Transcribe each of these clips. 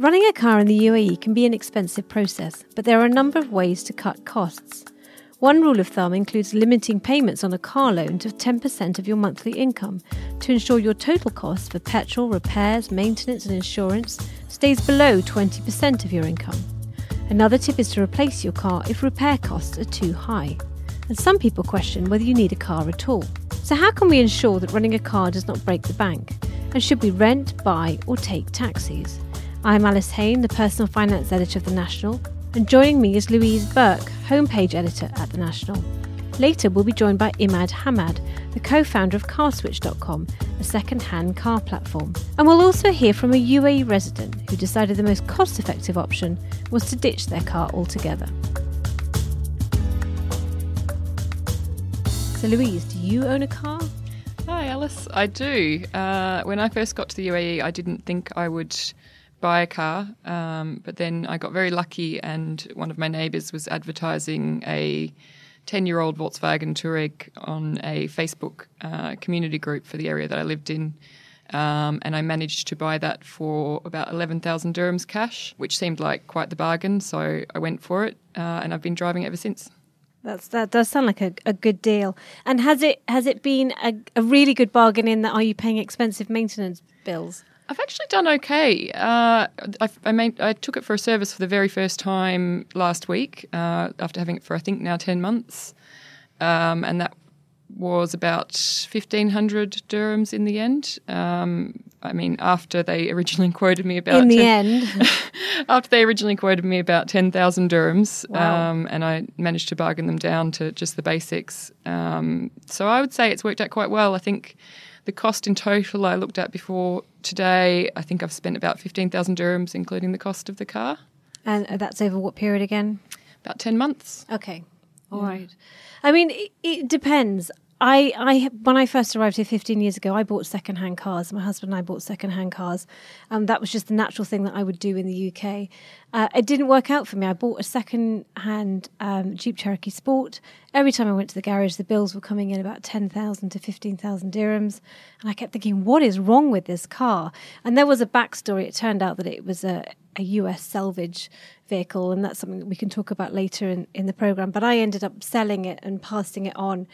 Running a car in the UAE can be an expensive process, but there are a number of ways to cut costs. One rule of thumb includes limiting payments on a car loan to 10% of your monthly income to ensure your total costs for petrol, repairs, maintenance, and insurance stays below 20% of your income. Another tip is to replace your car if repair costs are too high. And some people question whether you need a car at all. So, how can we ensure that running a car does not break the bank? And should we rent, buy, or take taxis? I'm Alice Haine, the personal finance editor of The National, and joining me is Louise Burke, homepage editor at The National. Later, we'll be joined by Imad Hamad, the co founder of CarSwitch.com, a second hand car platform. And we'll also hear from a UAE resident who decided the most cost effective option was to ditch their car altogether. So, Louise, do you own a car? Hi, Alice. I do. Uh, when I first got to the UAE, I didn't think I would buy a car. Um, but then I got very lucky, and one of my neighbours was advertising a 10 year old Volkswagen Touareg on a Facebook uh, community group for the area that I lived in. Um, and I managed to buy that for about 11,000 dirhams cash, which seemed like quite the bargain. So I went for it, uh, and I've been driving ever since. That's that does sound like a, a good deal. And has it has it been a, a really good bargain in that are you paying expensive maintenance bills? I've actually done okay. Uh, I, I, made, I, took it for a service for the very first time last week uh, after having it for I think now ten months, um, and that was about fifteen hundred dirhams in the end. Um, I mean, after they originally quoted me about in the 10, end, after they originally quoted me about ten thousand dirhams, wow. um, and I managed to bargain them down to just the basics. Um, so I would say it's worked out quite well. I think the cost in total I looked at before today, I think I've spent about 15,000 dirhams, including the cost of the car. And that's over what period again? About 10 months. Okay. all yeah. right. I mean, it, it depends. I, I, when I first arrived here 15 years ago, I bought secondhand cars. My husband and I bought secondhand cars. Um, that was just the natural thing that I would do in the UK. Uh, it didn't work out for me. I bought a second-hand um, Jeep Cherokee Sport. Every time I went to the garage, the bills were coming in about 10,000 to 15,000 dirhams. And I kept thinking, what is wrong with this car? And there was a backstory. It turned out that it was a, a US salvage vehicle, and that's something that we can talk about later in, in the program. But I ended up selling it and passing it on,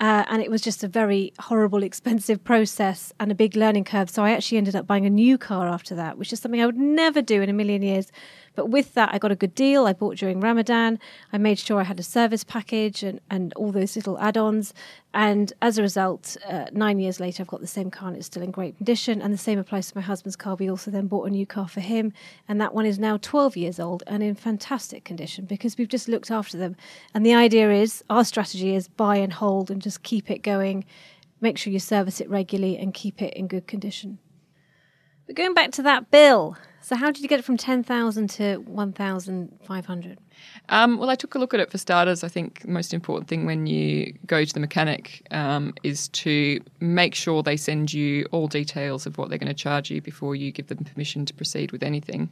uh, and it was just a very horrible, expensive process and a big learning curve. So I actually ended up buying a new car after that, which is something I would never do in a million years. But with that, I got a good deal. I bought during Ramadan. I made sure I had a service package and, and all those little add ons. And as a result, uh, nine years later, I've got the same car and it's still in great condition. And the same applies to my husband's car. We also then bought a new car for him. And that one is now 12 years old and in fantastic condition because we've just looked after them. And the idea is our strategy is buy and hold and just keep it going. Make sure you service it regularly and keep it in good condition. But going back to that bill, so how did you get it from 10,000 to 1,500? Um, well, I took a look at it for starters. I think the most important thing when you go to the mechanic um, is to make sure they send you all details of what they're going to charge you before you give them permission to proceed with anything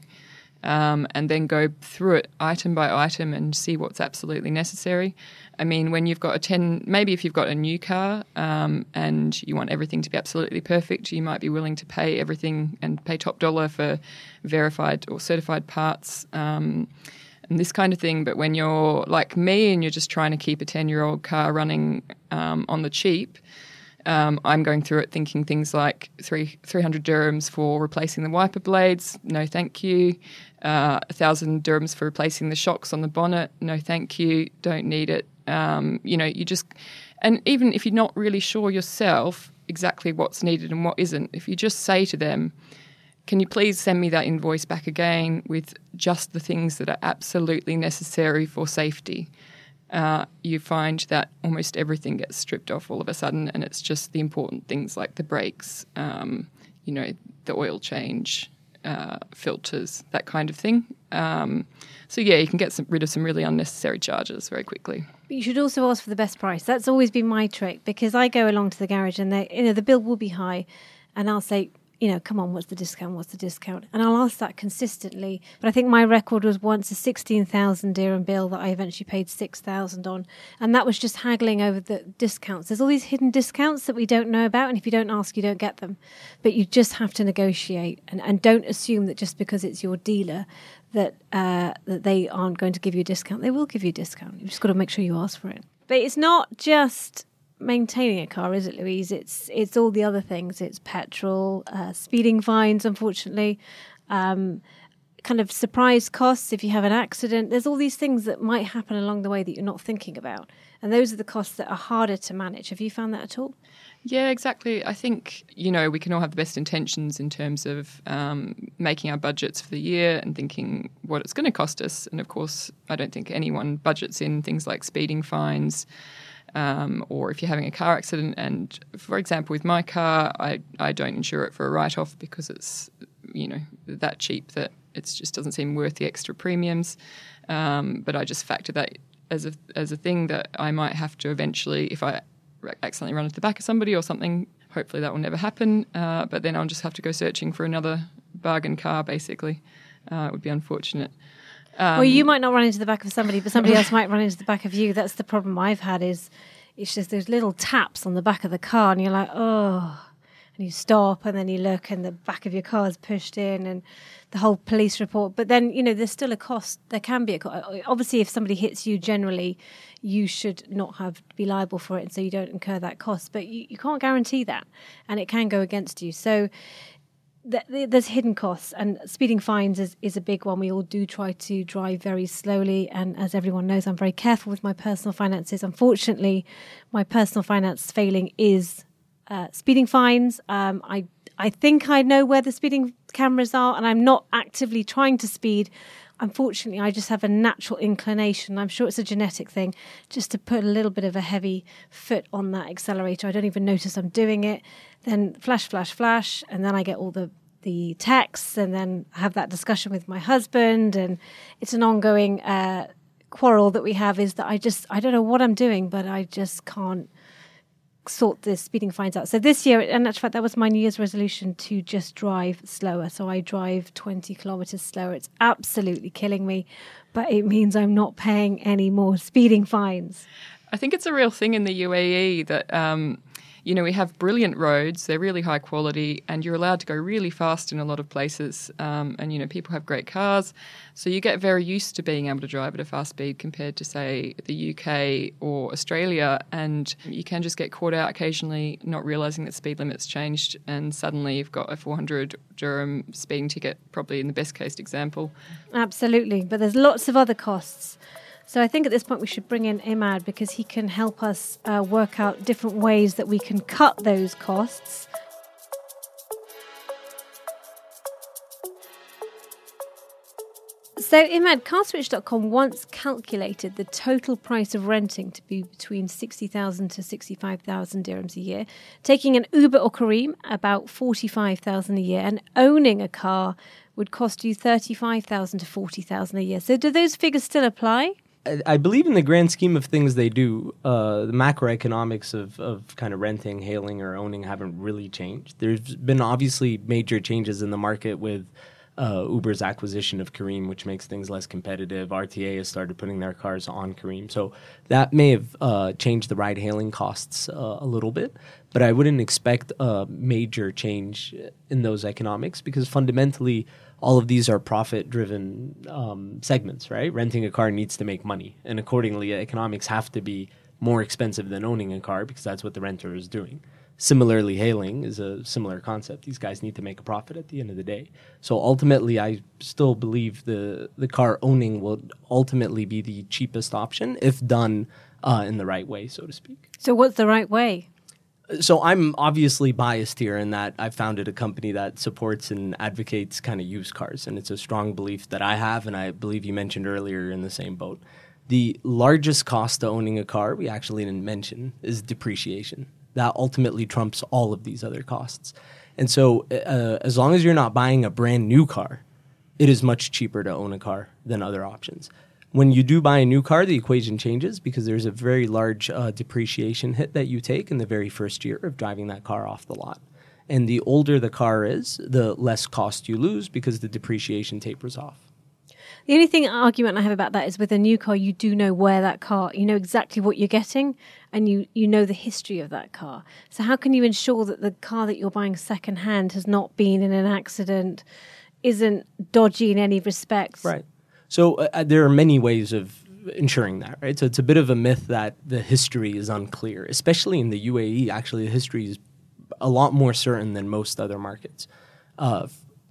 um, and then go through it item by item and see what's absolutely necessary. I mean, when you've got a 10, maybe if you've got a new car um, and you want everything to be absolutely perfect, you might be willing to pay everything and pay top dollar for verified or certified parts. Um, and this kind of thing, but when you're like me and you're just trying to keep a 10 year old car running um, on the cheap, um, I'm going through it thinking things like three, 300 dirhams for replacing the wiper blades, no thank you. Uh, a thousand dirhams for replacing the shocks on the bonnet, no thank you, don't need it. Um, you know, you just, and even if you're not really sure yourself exactly what's needed and what isn't, if you just say to them, can you please send me that invoice back again with just the things that are absolutely necessary for safety? Uh, you find that almost everything gets stripped off all of a sudden, and it's just the important things like the brakes, um, you know, the oil change, uh, filters, that kind of thing. Um, so yeah, you can get some, rid of some really unnecessary charges very quickly. But you should also ask for the best price. That's always been my trick because I go along to the garage and they, you know, the bill will be high, and I'll say, you know, come on, what's the discount? What's the discount? And I'll ask that consistently. But I think my record was once a 16,000 dirham bill that I eventually paid 6,000 on. And that was just haggling over the discounts. There's all these hidden discounts that we don't know about. And if you don't ask, you don't get them. But you just have to negotiate and, and don't assume that just because it's your dealer that, uh, that they aren't going to give you a discount. They will give you a discount. You've just got to make sure you ask for it. But it's not just maintaining a car, is it, Louise? It's it's all the other things. It's petrol, uh, speeding fines, unfortunately, um, kind of surprise costs if you have an accident. There's all these things that might happen along the way that you're not thinking about, and those are the costs that are harder to manage. Have you found that at all? Yeah, exactly. I think, you know, we can all have the best intentions in terms of um, making our budgets for the year and thinking what it's going to cost us. And of course, I don't think anyone budgets in things like speeding fines, um, or if you're having a car accident. And for example, with my car, I, I don't insure it for a write off because it's you know that cheap that it just doesn't seem worth the extra premiums. Um, but I just factor that as a as a thing that I might have to eventually, if I accidentally run into the back of somebody or something. Hopefully that will never happen. Uh, but then I'll just have to go searching for another bargain car. Basically, uh, it would be unfortunate. Um, well, you might not run into the back of somebody, but somebody else might run into the back of you. That's the problem I've had. Is it's just those little taps on the back of the car, and you're like, oh, and you stop, and then you look, and the back of your car is pushed in, and the whole police report. But then you know, there's still a cost. There can be a cost. Obviously, if somebody hits you, generally, you should not have be liable for it, and so you don't incur that cost. But you, you can't guarantee that, and it can go against you. So there's hidden costs and speeding fines is, is a big one. We all do try to drive very slowly. And as everyone knows, I'm very careful with my personal finances. Unfortunately, my personal finance failing is uh, speeding fines. Um, I, I think I know where the speeding cameras are and I'm not actively trying to speed. Unfortunately, I just have a natural inclination. I'm sure it's a genetic thing, just to put a little bit of a heavy foot on that accelerator. I don't even notice I'm doing it then flash, flash, flash, and then I get all the the texts, and then have that discussion with my husband, and it's an ongoing uh, quarrel that we have. Is that I just I don't know what I'm doing, but I just can't sort the speeding fines out. So this year, and in fact, that was my New Year's resolution to just drive slower. So I drive 20 kilometers slower. It's absolutely killing me, but it means I'm not paying any more speeding fines. I think it's a real thing in the UAE that um, you know, we have brilliant roads, they're really high quality, and you're allowed to go really fast in a lot of places. Um, and, you know, people have great cars. So you get very used to being able to drive at a fast speed compared to, say, the UK or Australia. And you can just get caught out occasionally, not realizing that speed limits changed, and suddenly you've got a 400 dirham speeding ticket, probably in the best case example. Absolutely. But there's lots of other costs. So I think at this point we should bring in Imad because he can help us uh, work out different ways that we can cut those costs. So, Imad, carswitch.com once calculated the total price of renting to be between 60,000 to 65,000 dirhams a year, taking an Uber or Careem about 45,000 a year, and owning a car would cost you 35,000 to 40,000 a year. So, do those figures still apply? I believe in the grand scheme of things they do. Uh, the macroeconomics of, of kind of renting, hailing, or owning haven't really changed. There's been obviously major changes in the market with uh, Uber's acquisition of Careem, which makes things less competitive. RTA has started putting their cars on Careem. So that may have uh, changed the ride hailing costs uh, a little bit, but I wouldn't expect a major change in those economics because fundamentally, all of these are profit driven um, segments, right? Renting a car needs to make money. And accordingly, economics have to be more expensive than owning a car because that's what the renter is doing. Similarly, hailing is a similar concept. These guys need to make a profit at the end of the day. So ultimately, I still believe the, the car owning will ultimately be the cheapest option if done uh, in the right way, so to speak. So, what's the right way? So I'm obviously biased here in that I founded a company that supports and advocates kind of used cars, and it's a strong belief that I have, and I believe you mentioned earlier in the same boat. The largest cost to owning a car we actually didn't mention is depreciation. That ultimately trumps all of these other costs. And so, uh, as long as you're not buying a brand new car, it is much cheaper to own a car than other options. When you do buy a new car, the equation changes because there's a very large uh, depreciation hit that you take in the very first year of driving that car off the lot. And the older the car is, the less cost you lose because the depreciation tapers off. The only thing argument I have about that is with a new car, you do know where that car, you know exactly what you're getting, and you you know the history of that car. So how can you ensure that the car that you're buying second hand has not been in an accident, isn't dodgy in any respects? Right. So uh, uh there are many ways of ensuring that, right? So it's a bit of a myth that the history is unclear, especially in the UAE. Actually, the history is a lot more certain than most other markets. Uh,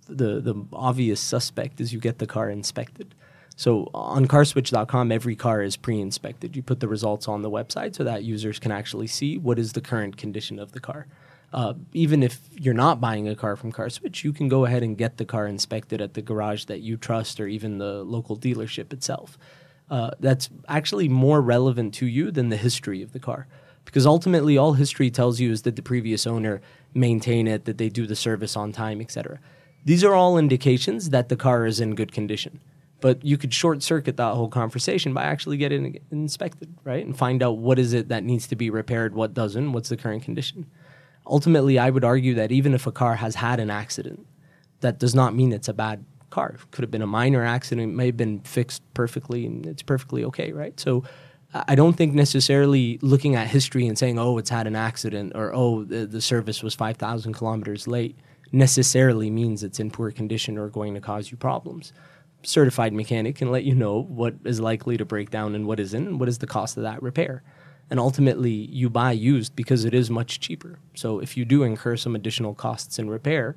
the the obvious suspect is you get the car inspected. So on carswitch.com, every car is pre-inspected. You put the results on the website so that users can actually see what is the current condition of the car. Uh, even if you're not buying a car from Car Switch, you can go ahead and get the car inspected at the garage that you trust or even the local dealership itself. Uh, that's actually more relevant to you than the history of the car. Because ultimately, all history tells you is that the previous owner maintain it, that they do the service on time, etc. These are all indications that the car is in good condition. But you could short circuit that whole conversation by actually getting inspected, right? And find out what is it that needs to be repaired, what doesn't, what's the current condition. Ultimately, I would argue that even if a car has had an accident, that does not mean it's a bad car. It could have been a minor accident, it may have been fixed perfectly, and it's perfectly okay, right? So I don't think necessarily looking at history and saying, oh, it's had an accident or oh, the, the service was 5,000 kilometers late necessarily means it's in poor condition or going to cause you problems. Certified mechanic can let you know what is likely to break down and what isn't, and what is the cost of that repair. And ultimately, you buy used because it is much cheaper. So if you do incur some additional costs in repair,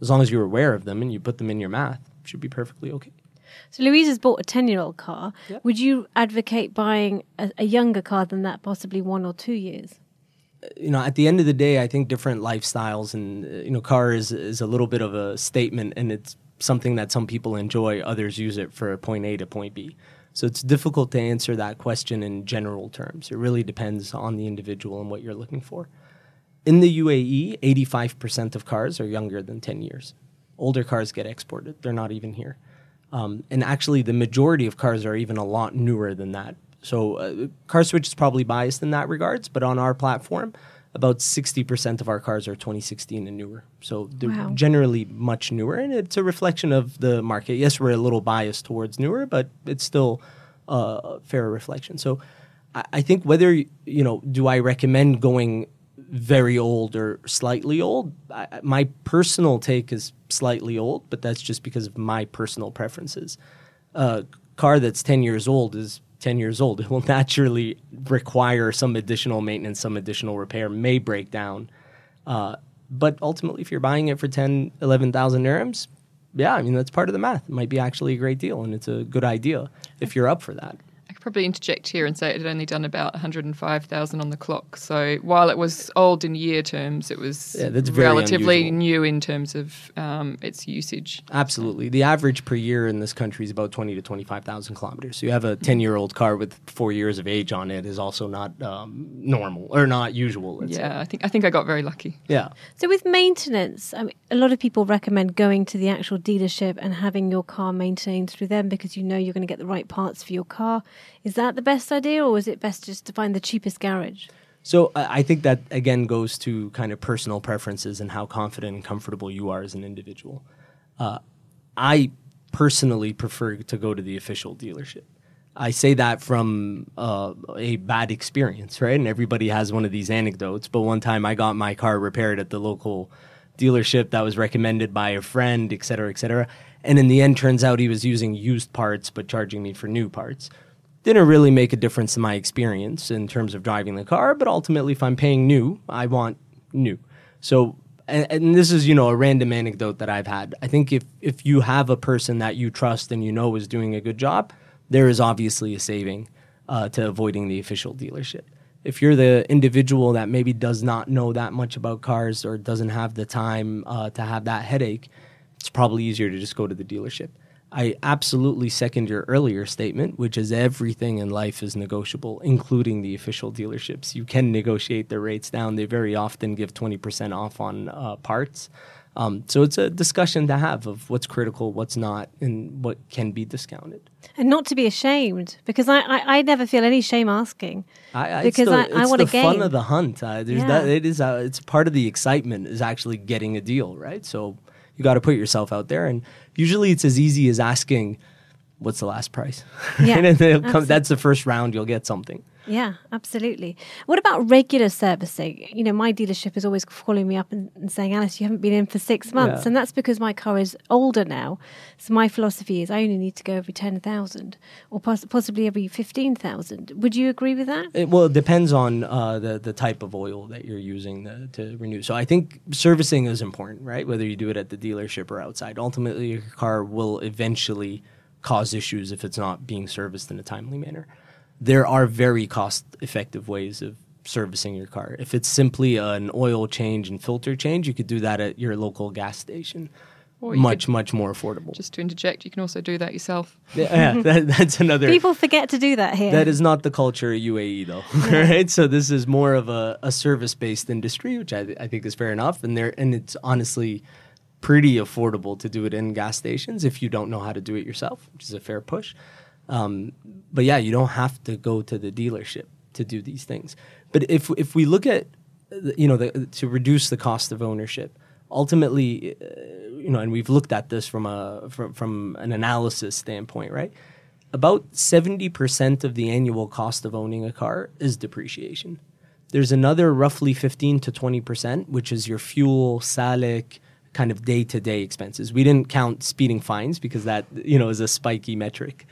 as long as you're aware of them and you put them in your math, it should be perfectly okay. So Louise has bought a 10 year old car. Yep. Would you advocate buying a, a, younger car than that, possibly one or two years? you know, at the end of the day, I think different lifestyles and uh, you know, car is is a little bit of a statement, and it's something that some people enjoy. Others use it for point A to point B. So it's difficult to answer that question in general terms. It really depends on the individual and what you're looking for. In the UAE, 85% of cars are younger than 10 years. Older cars get exported; they're not even here. Um, and actually, the majority of cars are even a lot newer than that. So uh, CarSwitch is probably biased in that regards, but on our platform, about 60% of our cars are 2016 and newer. So they're wow. generally much newer, and it's a reflection of the market. Yes, we're a little biased towards newer, but it's still a fair reflection. So I, I think whether, you know, do I recommend going very old or slightly old? I, my personal take is slightly old, but that's just because of my personal preferences. A car that's 10 years old is 10 years old, it will naturally require some additional maintenance, some additional repair, may break down. Uh, but ultimately, if you're buying it for 10, 11,000 dirhams, yeah, I mean, that's part of the math. It might be actually a great deal, and it's a good idea if you're up for that probably interject here and say it had only done about 105,000 on the clock. So while it was old in year terms, it was yeah, relatively unusual. new in terms of um, its usage. Absolutely. The average per year in this country is about 20 to 25,000 kilometers. So you have a 10 year old car with four years of age on it is also not um, normal or not usual. yeah, say. I think I think I got very lucky. Yeah. So with maintenance, I mean, a lot of people recommend going to the actual dealership and having your car maintained through them because you know you're going to get the right parts for your car. Is that the best idea, or is it best just to find the cheapest garage? So I think that again goes to kind of personal preferences and how confident and comfortable you are as an individual. Uh, I personally prefer to go to the official dealership. I say that from uh, a bad experience, right? And everybody has one of these anecdotes. But one time I got my car repaired at the local dealership that was recommended by a friend, et cetera, et cetera. And in the end, turns out he was using used parts but charging me for new parts didn't really make a difference in my experience in terms of driving the car. But ultimately, if I'm paying new, I want new. So, and, and, this is you know a random anecdote that I've had. I think if if you have a person that you trust and you know is doing a good job, there is obviously a saving uh, to avoiding the official dealership. If you're the individual that maybe does not know that much about cars or doesn't have the time uh, to have that headache, it's probably easier to just go to the dealership. I absolutely second your earlier statement, which is everything in life is negotiable, including the official dealerships. You can negotiate their rates down. They very often give 20% off on uh, parts. Um, so it's a discussion to have of what's critical, what's not, and what can be discounted. And not to be ashamed, because I, I, I never feel any shame asking. I, I Because still, I- I it's want a the fun of the hunt. Uh, there's Yeah. that. It is. Uh, it's part of the excitement is actually getting a deal, right? So you got to put yourself out there, and usually it's as easy as asking, "What's the last price?" Yeah, and then come, that's the first round. You'll get something. Yeah, absolutely. What about regular servicing? You know, my dealership is always calling me up and, and saying, Alice, you haven't been in for six months. Yeah. And that's because my car is older now. So my philosophy is I only need to go every 10,000 or poss- possibly every 15,000. Would you agree with that? It, well, it depends on uh, the the type of oil that you're using to, to renew. So I think servicing is important, right? Whether you do it at the dealership or outside. Ultimately, your car will eventually cause issues if it's not being serviced in a timely manner. There are very cost effective ways of servicing your car. If it's simply an oil change and filter change, you could do that at your local gas station. Much much more affordable. Just to interject, you can also do that yourself. yeah, that, that's another. People forget to do that here. That is not the culture of UAE, though, right? So this is more of a, a service-based industry, which I, I think is fair enough, and there and it's honestly pretty affordable to do it in gas stations if you don't know how to do it yourself, which is a fair push. Um, but yeah, you don't have to go to the dealership to do these things. But if if we look at you know the, to reduce the cost of ownership, ultimately, uh, you know, and we've looked at this from a from, from an analysis standpoint, right? About 70% of the annual cost of owning a car is depreciation. There's another roughly 15 to 20%, which is your fuel, Salik, kind of day to day expenses. We didn't count speeding fines because that, you know, is a spiky metric.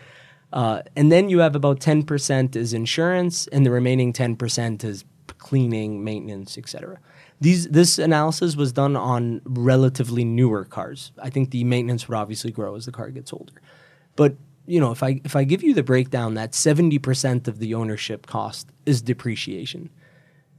Uh, and then you have about 10% is insurance, and the remaining 10% is cleaning, maintenance, etc. These this analysis was done on relatively newer cars. I think the maintenance would obviously grow as the car gets older. But you know, if I if I give you the breakdown that 70% of the ownership cost is depreciation,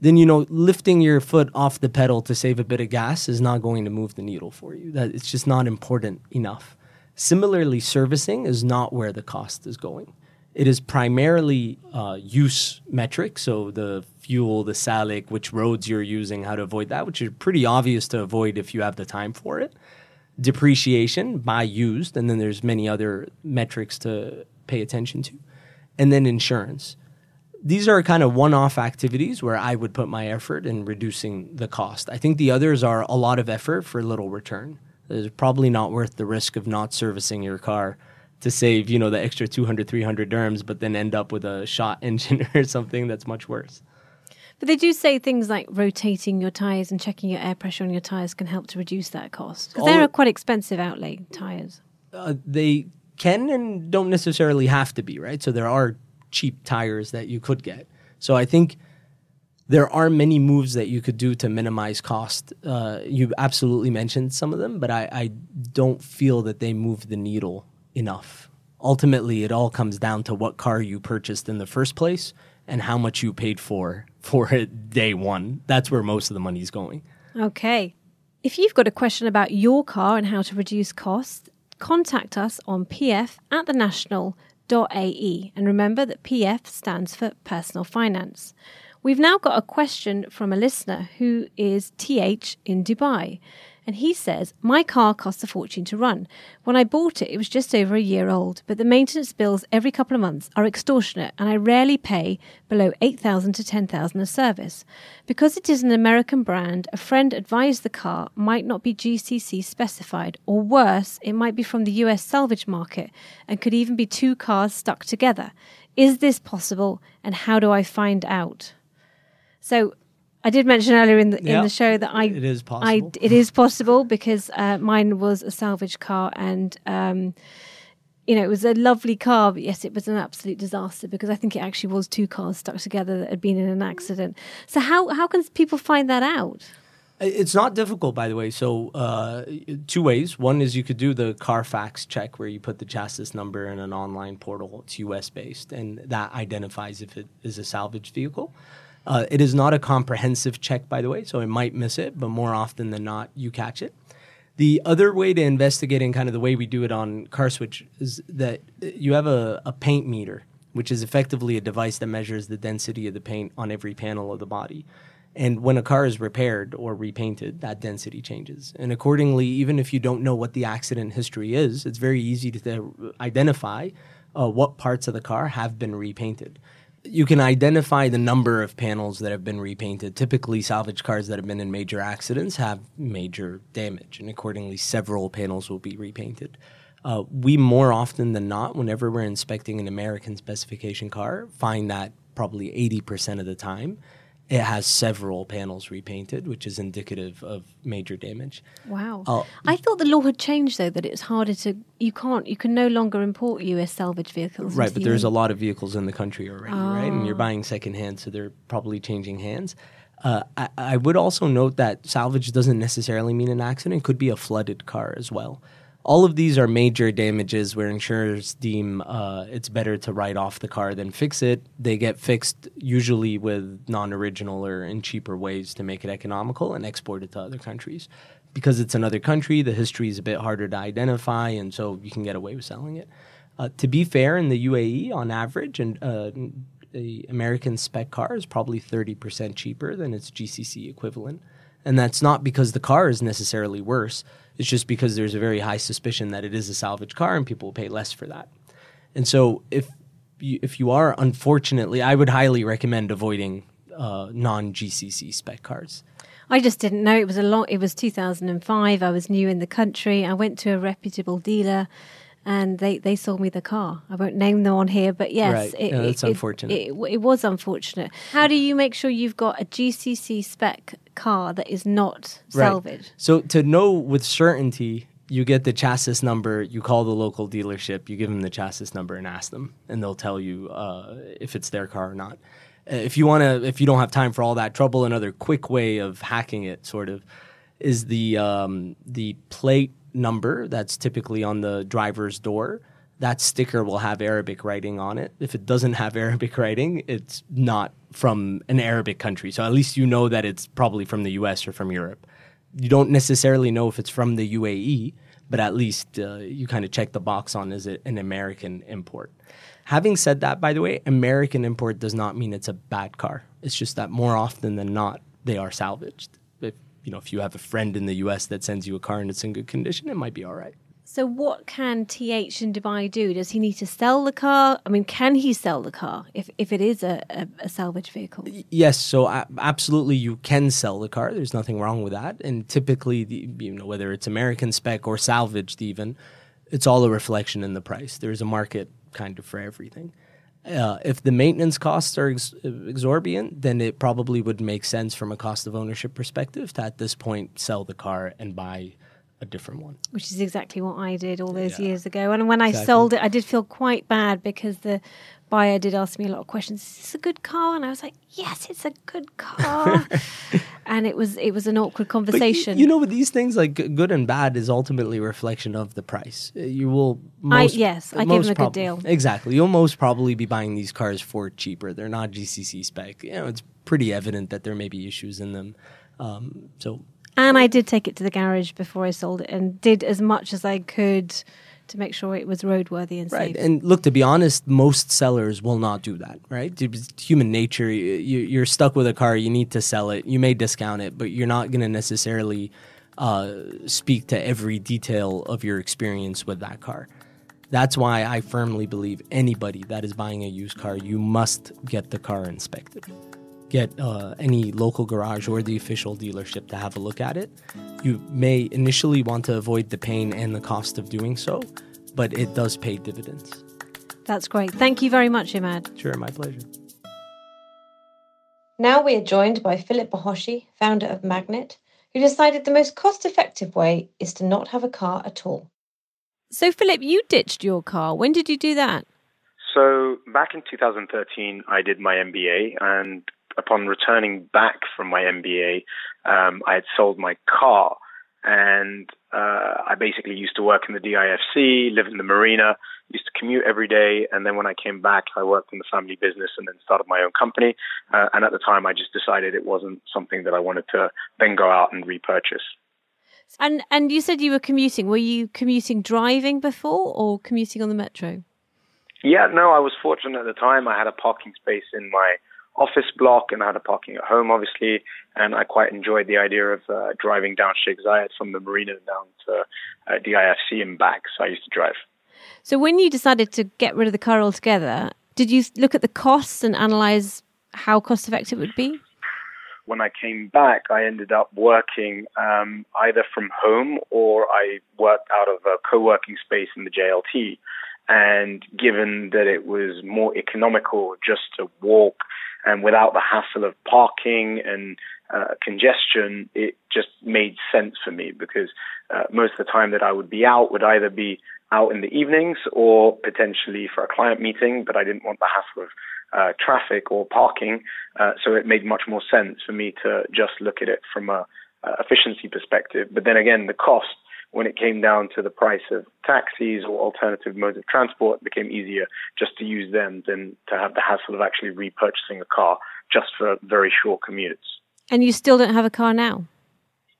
then you know lifting your foot off the pedal to save a bit of gas is not going to move the needle for you. That it's just not important enough. Similarly, servicing is not where the cost is going. It is primarily uh, use metric, so the fuel, the Salik, which roads you're using, how to avoid that, which is pretty obvious to avoid if you have the time for it. Depreciation by used, and then there's many other metrics to pay attention to, and then insurance these are kind of one-off activities where I would put my effort in reducing the cost. I think the others are a lot of effort for little return. It's probably not worth the risk of not servicing your car to save, you know, the extra 200, 300 dirhams, but then end up with a shot engine or something that's much worse. But they do say things like rotating your tyres and checking your air pressure on your tyres can help to reduce that cost. Because they're a quite expensive outlay, tyres. uh, they can and don't necessarily have to be, right? So there are cheap tires that you could get. So I think there are many moves that you could do to minimize cost. Uh, you absolutely mentioned some of them, but I, I don't feel that they move the needle enough. Ultimately, it all comes down to what car you purchased in the first place and how much you paid for for it day one. That's where most of the money is going. Okay. If you've got a question about your car and how to reduce costs, contact us on pf at the national.ae. And remember that PF stands for personal finance. We've now got a question from a listener who is TH in Dubai. And he says, My car costs a fortune to run. When I bought it, it was just over a year old, but the maintenance bills every couple of months are extortionate, and I rarely pay below 8000 to 10000 a service. Because it is an American brand, a friend advised the car might not be GCC specified, or worse, it might be from the US salvage market and could even be two cars stuck together. Is this possible, and how do I find out? So, I did mention earlier in the in the show that I it is I, possible. it is possible because uh, mine was a salvage car and um, you know it was a lovely car but yes it was an absolute disaster because I think it actually was two cars stuck together that had been in an accident so how how can people find that out It's not difficult, by the way. So, uh, two ways. One is you could do the Carfax check where you put the chassis number in an online portal. It's US based, and that identifies if it is a salvage vehicle. Uh, it is not a comprehensive check, by the way, so it might miss it, but more often than not, you catch it. The other way to investigate, and kind of the way we do it on CarSwitch, is that you have a, a paint meter, which is effectively a device that measures the density of the paint on every panel of the body. And when a car is repaired or repainted, that density changes. And accordingly, even if you don't know what the accident history is, it's very easy to identify uh, what parts of the car have been repainted. You can identify the number of panels that have been repainted. Typically, salvage cars that have been in major accidents have major damage, and accordingly, several panels will be repainted. Uh, we more often than not, whenever we're inspecting an American specification car, find that probably 80% of the time it has several panels repainted, which is indicative of major damage. Wow. Uh, I thought the law had changed though that it's harder to you can't you can no longer import US salvage vehicles. Right, but there's a lot of vehicles in the country already, oh. right? And you're ah. buying secondhand, so they're probably changing hands. Uh, I, I, would also note that salvage doesn't necessarily mean an accident; it could be a flooded car as well all of these are major damages where insurers deem uh, it's better to write off the car than fix it. They get fixed usually with non original or in cheaper ways to make it economical and export it to other countries. Because it's another country, the history is a bit harder to identify, and so you can get away with selling it. Uh, to be fair, in the UAE, on average, and uh, the American spec car is probably 30% cheaper than its GCC equivalent. And that's not because the car is necessarily worse it's just because there's a very high suspicion that it is a salvage car and people will pay less for that. And so if you, if you are unfortunately, I would highly recommend avoiding uh, non GCC spec cars. I just didn't know it was a lot. It was 2005. I was new in the country. I went to a reputable dealer, and they, they sold me the car. I won't name them on here, but yes, right. it, that's it, unfortunate. It, it, it, was unfortunate. How do you make sure you've got a GCC spec car that is not salvage? Right. So to know with certainty, you get the chassis number. You call the local dealership. You give them the chassis number and ask them, and they'll tell you uh, if it's their car or not. Uh, if you want to, if you don't have time for all that trouble, another quick way of hacking it, sort of, is the um, the plate number that's typically on the driver's door, that sticker will have Arabic writing on it. If it doesn't have Arabic writing, it's not from an Arabic country. So at least you know that it's probably from the US or from Europe. You don't necessarily know if it's from the UAE, but at least uh, you kind of check the box on is it an American import. Having said that, by the way, American import does not mean it's a bad car. It's just that more often than not, they are salvaged If, you know, if you have a friend in the US that sends you a car and it's in good condition, it might be all right. So, what can TH in Dubai do? Does he need to sell the car? I mean, can he sell the car if, if it is a, a, a salvage vehicle? Yes, so absolutely you can sell the car. There's nothing wrong with that. And typically, the, you know, whether it's American spec or salvaged, even, it's all a reflection in the price. There's a market kind of for everything. Uh, if the maintenance costs are ex- exorbitant, then it probably would make sense from a cost of ownership perspective to at this point sell the car and buy a different one. Which is exactly what I did all those yeah. years ago. And when I sold it, I did feel quite bad because the buyer did ask me a lot of questions. Is this a good car? And I was like, yes, it's a good car. and it was it was an awkward conversation. You, you, know, with these things, like good and bad is ultimately a reflection of the price. Uh, you will most, I, yes, I give them a prob- good deal. Exactly, you'll most probably be buying these cars for cheaper. They're not GCC spec. You know, it's pretty evident that there may be issues in them. Um, so, and I did take it to the garage before I sold it, and did as much as I could to make sure it was roadworthy and right. safe. And look, to be honest, most sellers will not do that, right? It's human nature. You're stuck with a car, you need to sell it. You may discount it, but you're not going to necessarily uh, speak to every detail of your experience with that car. That's why I firmly believe anybody that is buying a used car, you must get the car inspected get uh, any local garage or the official dealership to have a look at it. You may initially want to avoid the pain and the cost of doing so, but it does pay dividends. That's great. Thank you very much, Imad. Sure, my pleasure. Now we are joined by Philip Bahoshy, founder of Magnitt, who decided the most cost effective way is to not have a car at all. So, Philip, you ditched your car. When did you do that? So, back in 2013, I did my MBA, and upon returning back from my MBA, um, I had sold my car. And uh, I basically used to work in the DIFC, live in the marina, used to commute every day. And then when I came back, I worked in the family business and then started my own company. Uh, and at the time, I just decided it wasn't something that I wanted to then go out and repurchase. And and you said you were commuting. Were you commuting driving before or commuting on the metro? Yeah, no, I was fortunate at the time. I had a parking space in my office block, and I had a parking at home, obviously. And I quite enjoyed the idea of uh, driving down Sheikh Zayed from the marina down to uh, DIFC and back. So I used to drive. So when you decided to get rid of the car altogether, did you look at the costs and analyze how cost effective it would be? When I came back, I ended up working um, either from home or I worked out of a co working space in the JLT. And given that it was more economical just to walk and without the hassle of parking and uh, congestion, it just made sense for me because uh, most of the time that I would be out would either be out in the evenings or potentially for a client meeting, but I didn't want the hassle of uh, traffic or parking. Uh, so it made much more sense for me to just look at it from a, a efficiency perspective. But then again, the cost when it came down to the price of taxis or alternative modes of transport, it became easier just to use them than to have the hassle of actually repurchasing a car just for very short commutes. And you still don't have a car now?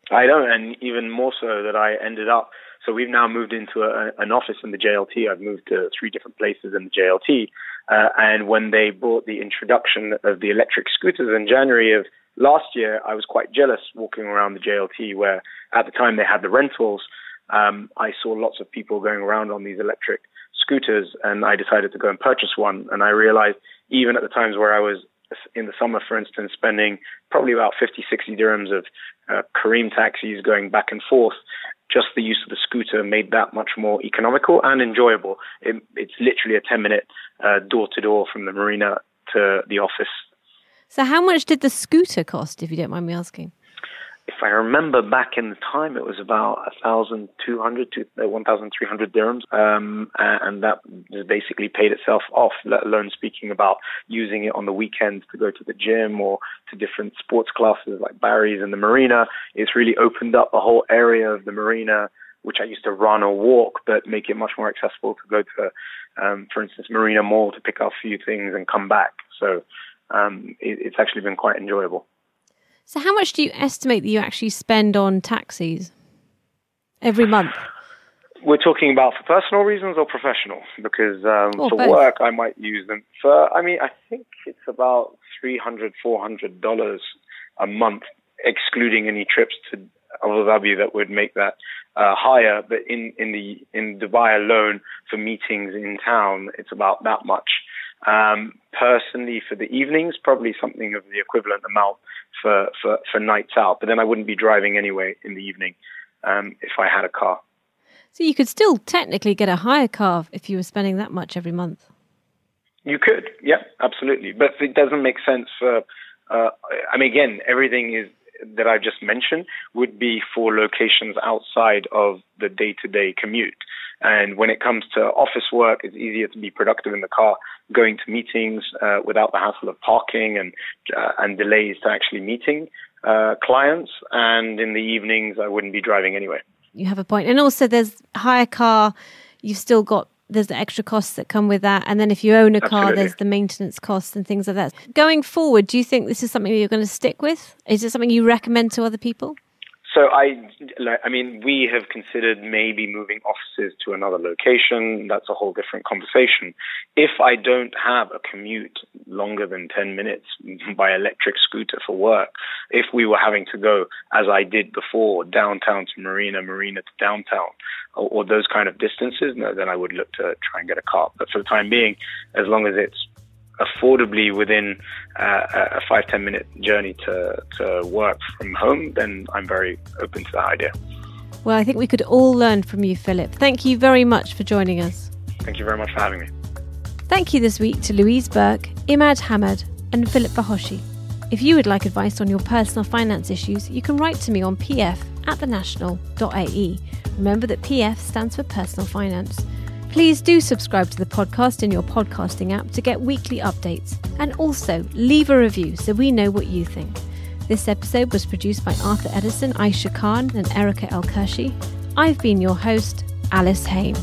I don't, and even more so that I ended up. So we've now moved into a, an office in the JLT. I've moved to three different places in the JLT. Uh, and when they brought the introduction of the electric scooters in January of last year, I was quite jealous walking around the JLT where at the time they had the rentals um, I saw lots of people going around on these electric scooters, and I decided to go and purchase one. And I realized even at the times where I was in the summer, for instance, spending probably about 50, 60 dirhams of uh, Careem taxis going back and forth, just the use of the scooter made that much more economical and enjoyable. It, it's literally a 10 minute door to door from the marina to the office. So, how much did the scooter cost, if you don't mind me asking? If I remember back in the time, it was about 1,200 to 1,300 dirhams, um, and that basically paid itself off, let alone speaking about using it on the weekends to go to the gym or to different sports classes like Barry's and the marina. It's really opened up the whole area of the marina, which I used to run or walk, but make it much more accessible to go to, um, for instance, Marina Mall to pick up a few things and come back. So um, it, it's actually been quite enjoyable. So, how much do you estimate that you actually spend on taxis every month? We're talking about for personal reasons or professional? Because um, for both. work, I might use them. For I mean, I think it's about three hundred, four hundred dollars a month, excluding any trips to Abu Dhabi that would make that uh, higher. But in in the in Dubai alone, for meetings in town, it's about that much. Um, personally, for the evenings, probably something of the equivalent amount for, for, for nights out. But then I wouldn't be driving anyway in the evening um, if I had a car. So you could still technically get a higher car if you were spending that much every month. You could, yeah, absolutely. But it doesn't make sense for. Uh, I mean, again, everything is that I've just mentioned would be for locations outside of the day-to-day commute. And when it comes to office work, it's easier to be productive in the car, going to meetings uh, without the hassle of parking and uh, and delays to actually meeting uh, clients. And in the evenings, I wouldn't be driving anyway. You have a point. And also, there's hire car. You've still got there's the extra costs that come with that. And then if you own a car, Absolutely. there's the maintenance costs and things like that. Going forward, do you think this is something you're going to stick with? Is it something you recommend to other people? So I, I mean, we have considered maybe moving offices to another location. That's a whole different conversation. If I don't have a commute longer than 10 minutes by electric scooter for work, if we were having to go, as I did before, downtown to Marina, Marina to downtown, or, or those kind of distances, no, then I would look to try and get a car. But for the time being, as long as it's affordably within uh, a five ten minute journey to, to work from home, then I'm very open to that idea. Well, I think we could all learn from you, Philip. Thank you very much for joining us. Thank you very much for having me. Thank you this week to Louise Burke, Imad Hamad, and Philip Bahoshy. If you would like advice on your personal finance issues, you can write to me on pf at thenational.ae. Remember that PF stands for personal finance. Please do subscribe to the podcast in your podcasting app to get weekly updates and also leave a review so we know what you think. This episode was produced by Arthur Edison, Aisha Khan, and Erica El Kershi. I've been your host, Alice Haine.